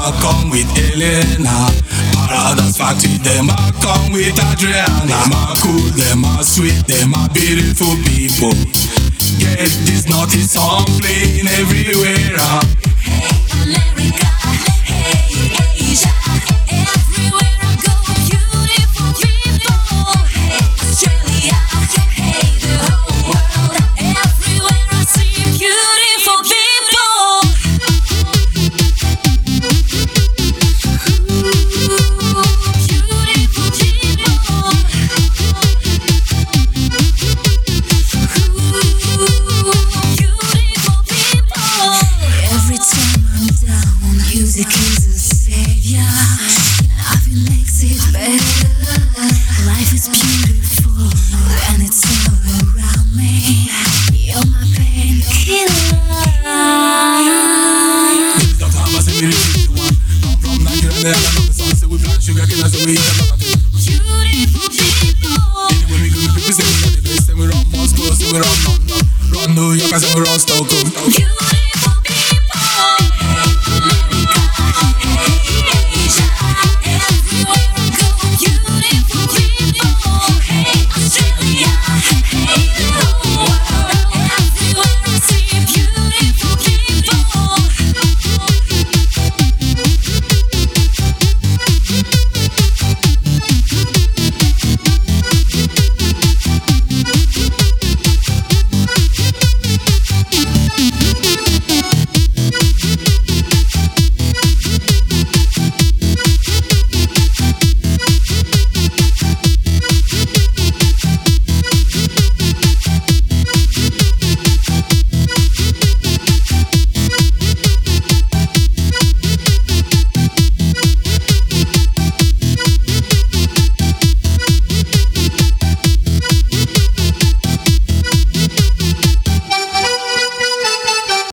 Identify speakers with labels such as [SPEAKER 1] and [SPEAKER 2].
[SPEAKER 1] a come with Elena. Paradox Factory, them a come with Adriana. Them a cool, them a sweet, them a beautiful people. Get this naughty song playing everywhere. Uh.
[SPEAKER 2] America, We go to the place and we're all close, we're.